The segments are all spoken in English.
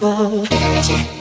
Whoa.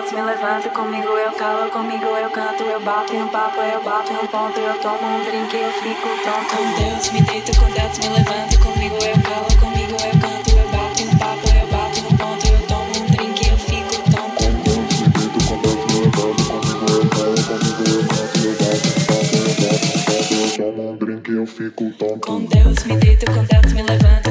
faço, me levanto comigo, eu calo comigo, eu canto, eu bato no papo, eu bato no ponto, eu tomo um drink, eu fico tonto. Com Deus, me deito com Deus, me levanto comigo, eu calo comigo, eu canto, eu bato no papo, eu bato no ponto, eu tomo um drink, eu fico tonto. Com Deus, me deito com Deus, me levanto comigo, eu calo comigo, eu canto, eu bato no papo, eu bato no ponto, eu tomo um drink, eu fico tonto. Com Deus, me deito com Deus, me levanto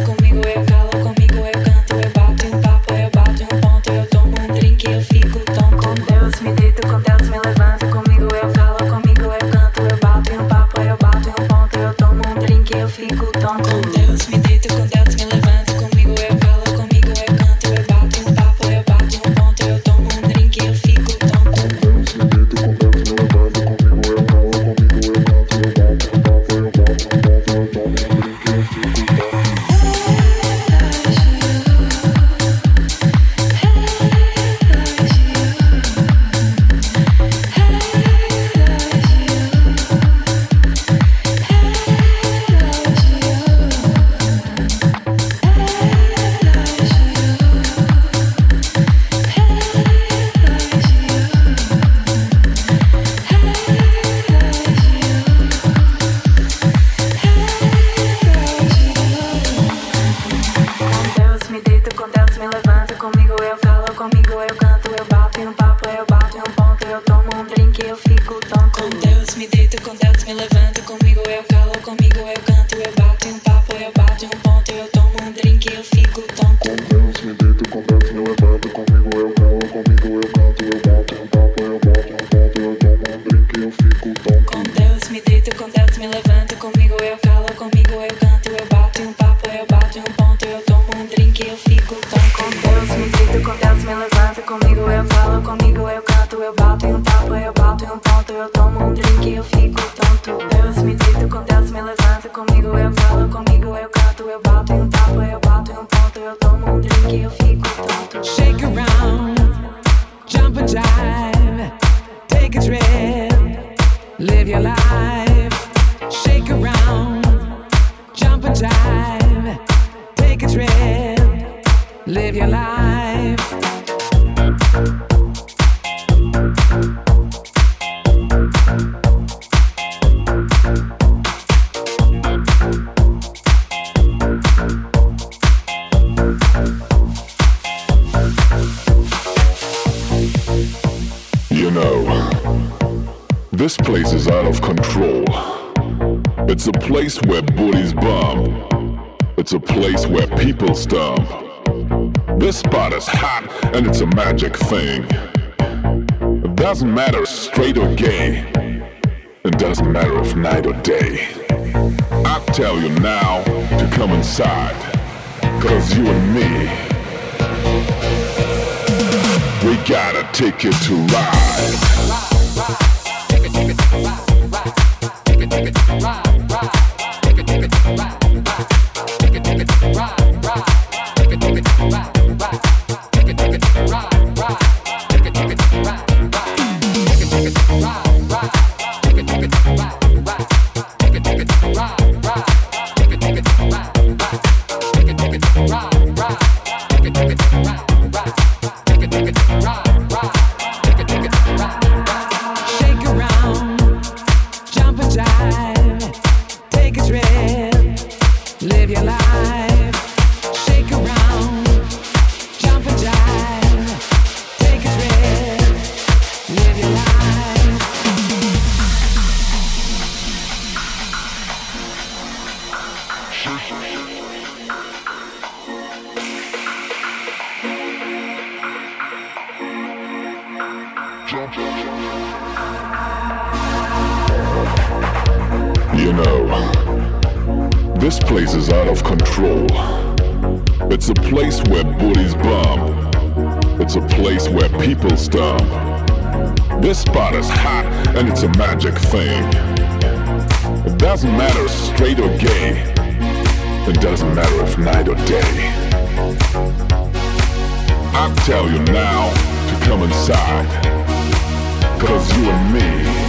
It's a place where people stop. This spot is hot and it's a magic thing. It doesn't matter straight or gay. It doesn't matter if night or day. I tell you now to come inside. Cause you and me, we gotta take it to ride. place where booties bum. It's a place where people stomp. This spot is hot and it's a magic thing. It doesn't matter straight or gay. It doesn't matter if night or day. I tell you now to come inside. Cause you and me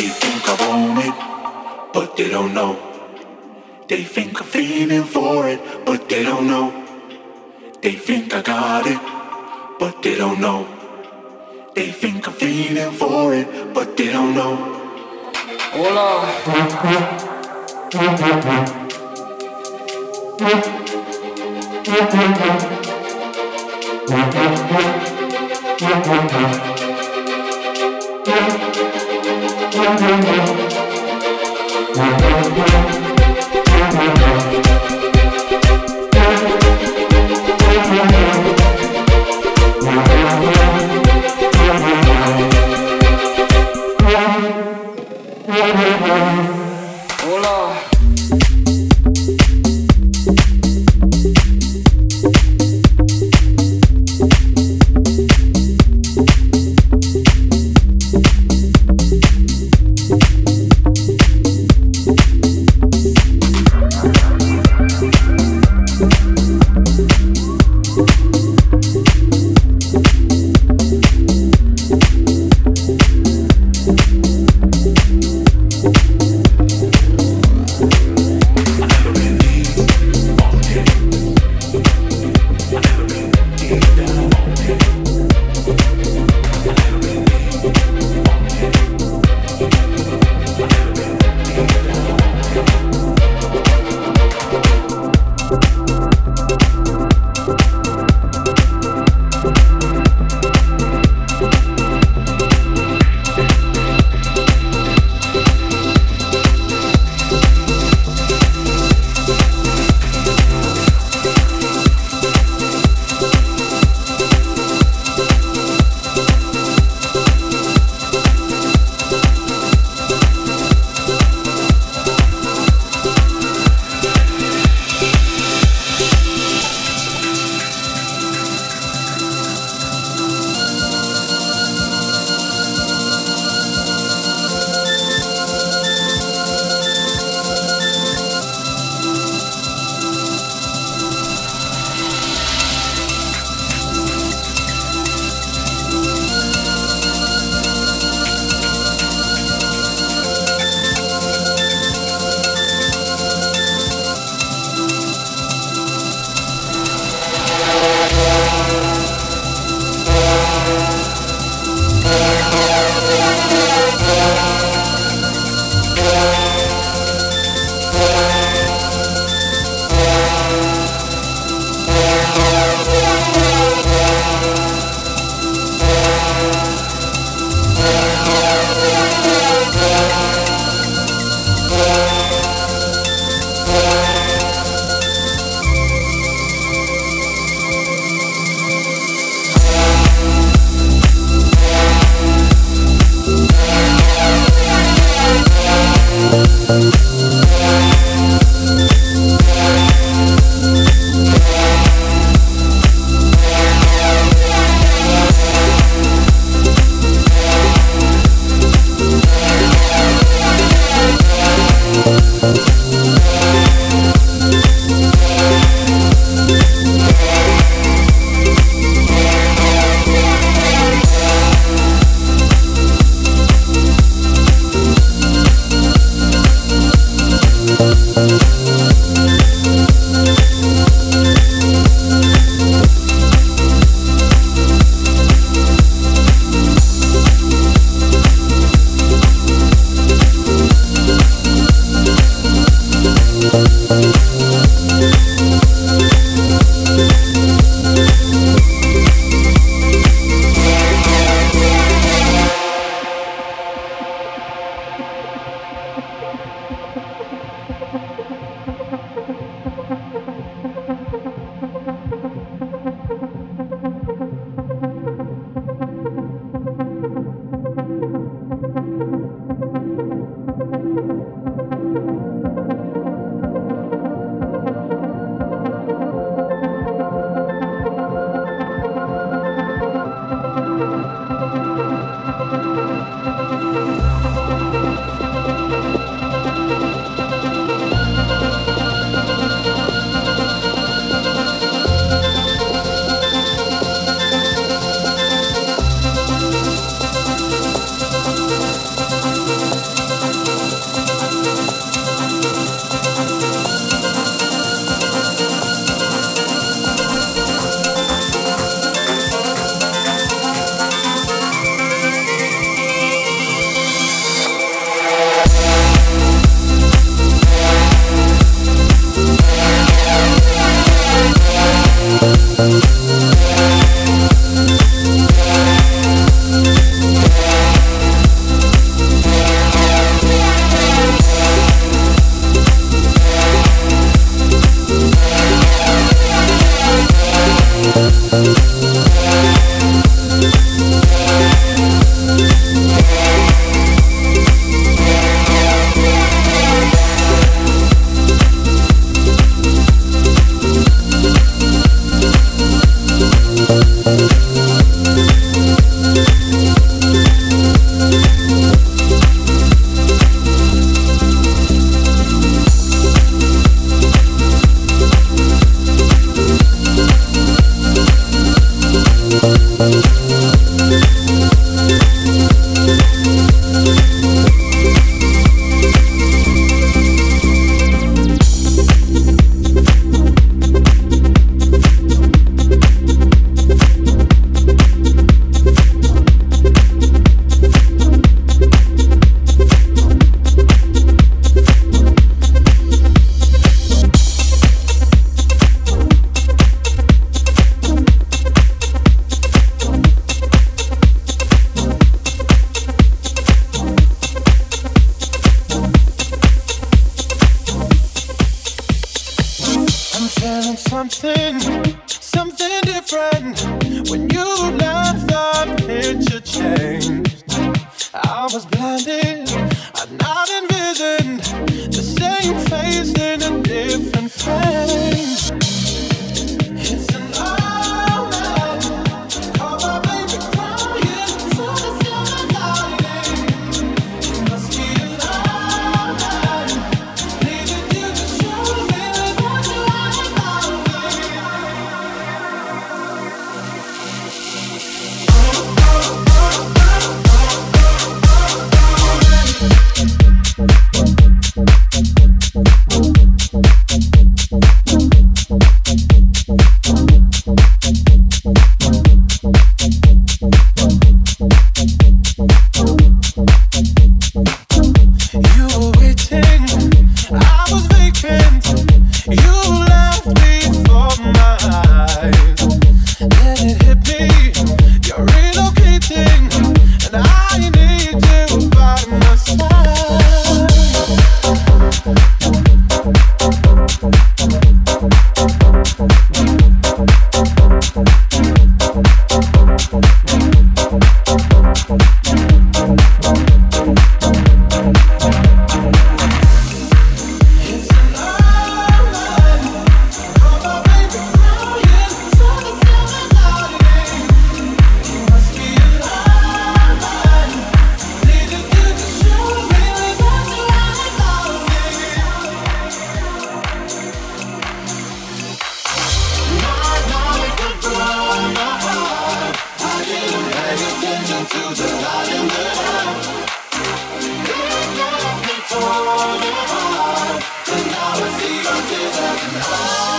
They think I want it, but they don't know. They think I'm feeling for it, but they don't know. They think I got it, but they don't know. They think I'm feeling for it, but they don't know. Hola. Thank and on, and now I feel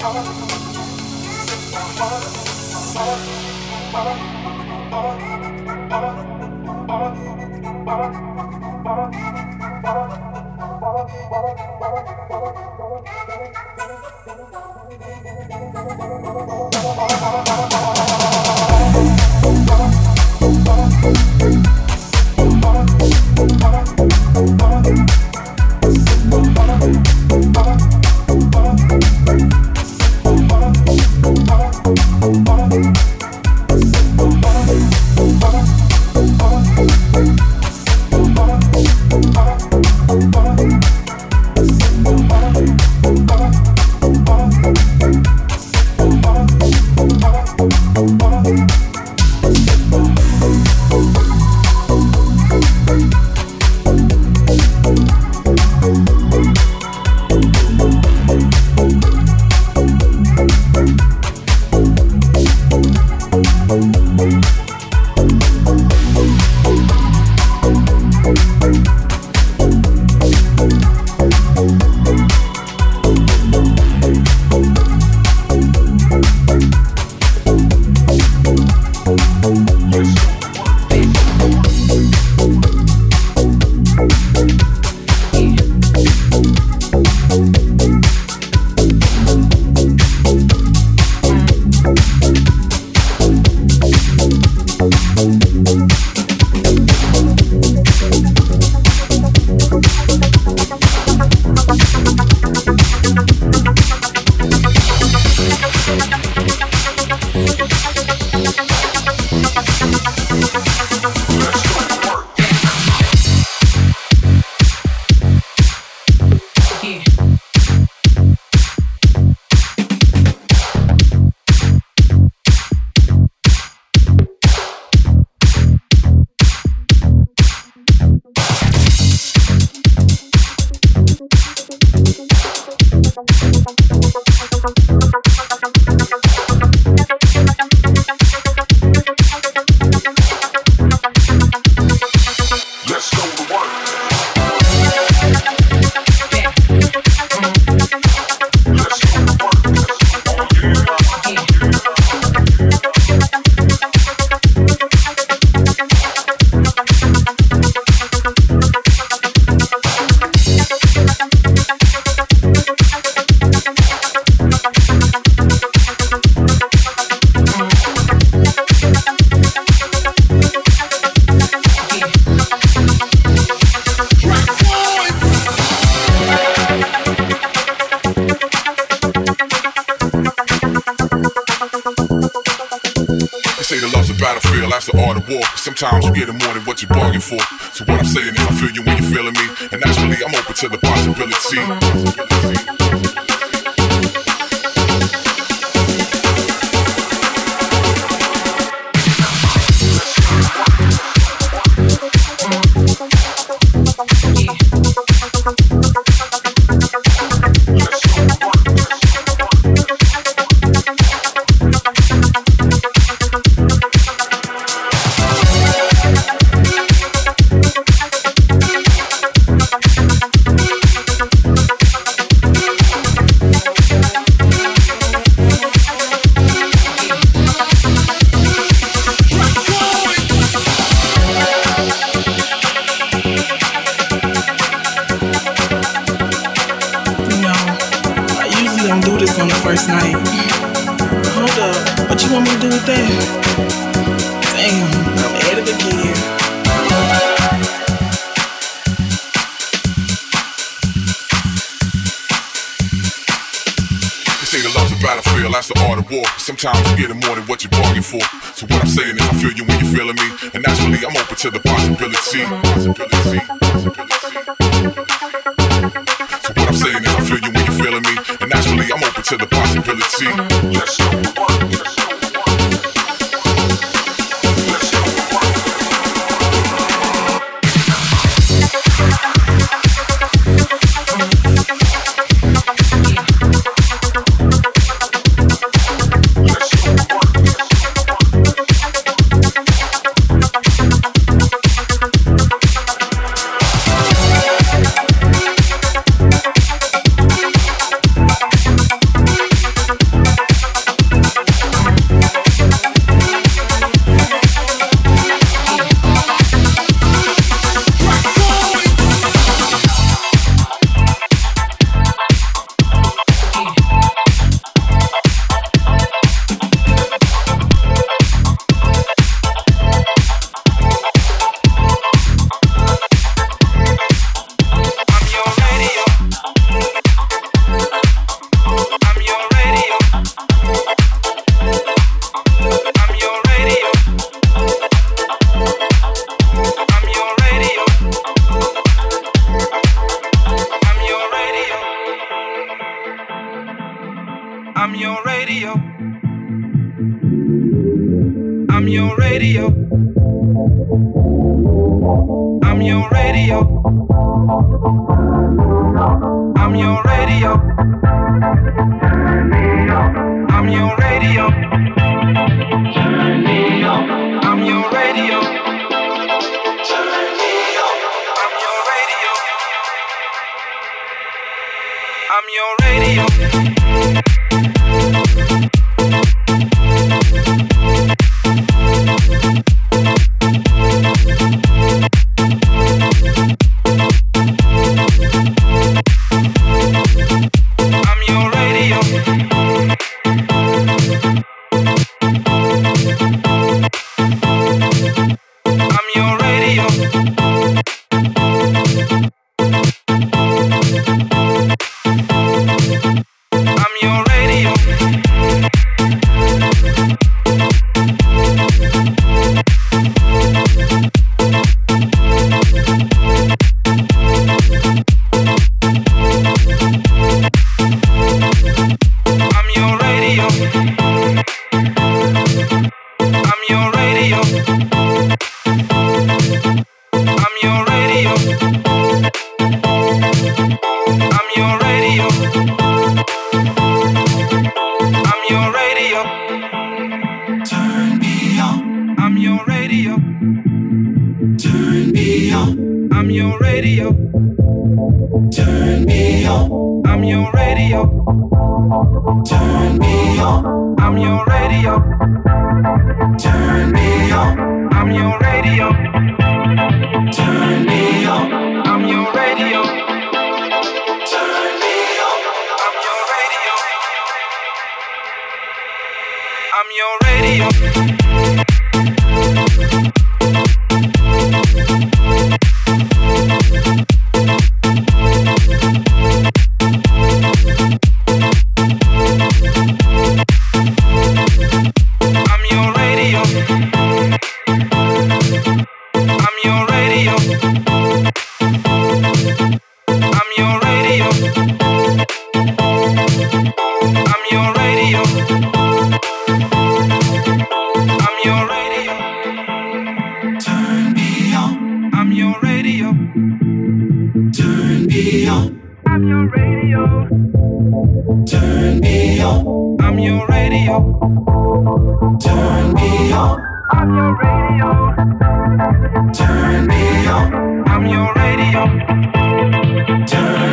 Possibility. The loves a battlefield, that's the art of war. Sometimes you get more than what you bargained for. So what I'm saying is, I feel you when you're feeling me, and naturally I'm open to the possibility. possibility. possibility. So what I'm saying is, I feel you when you're feeling me, and naturally I'm open to the possibility. Let's go. Turn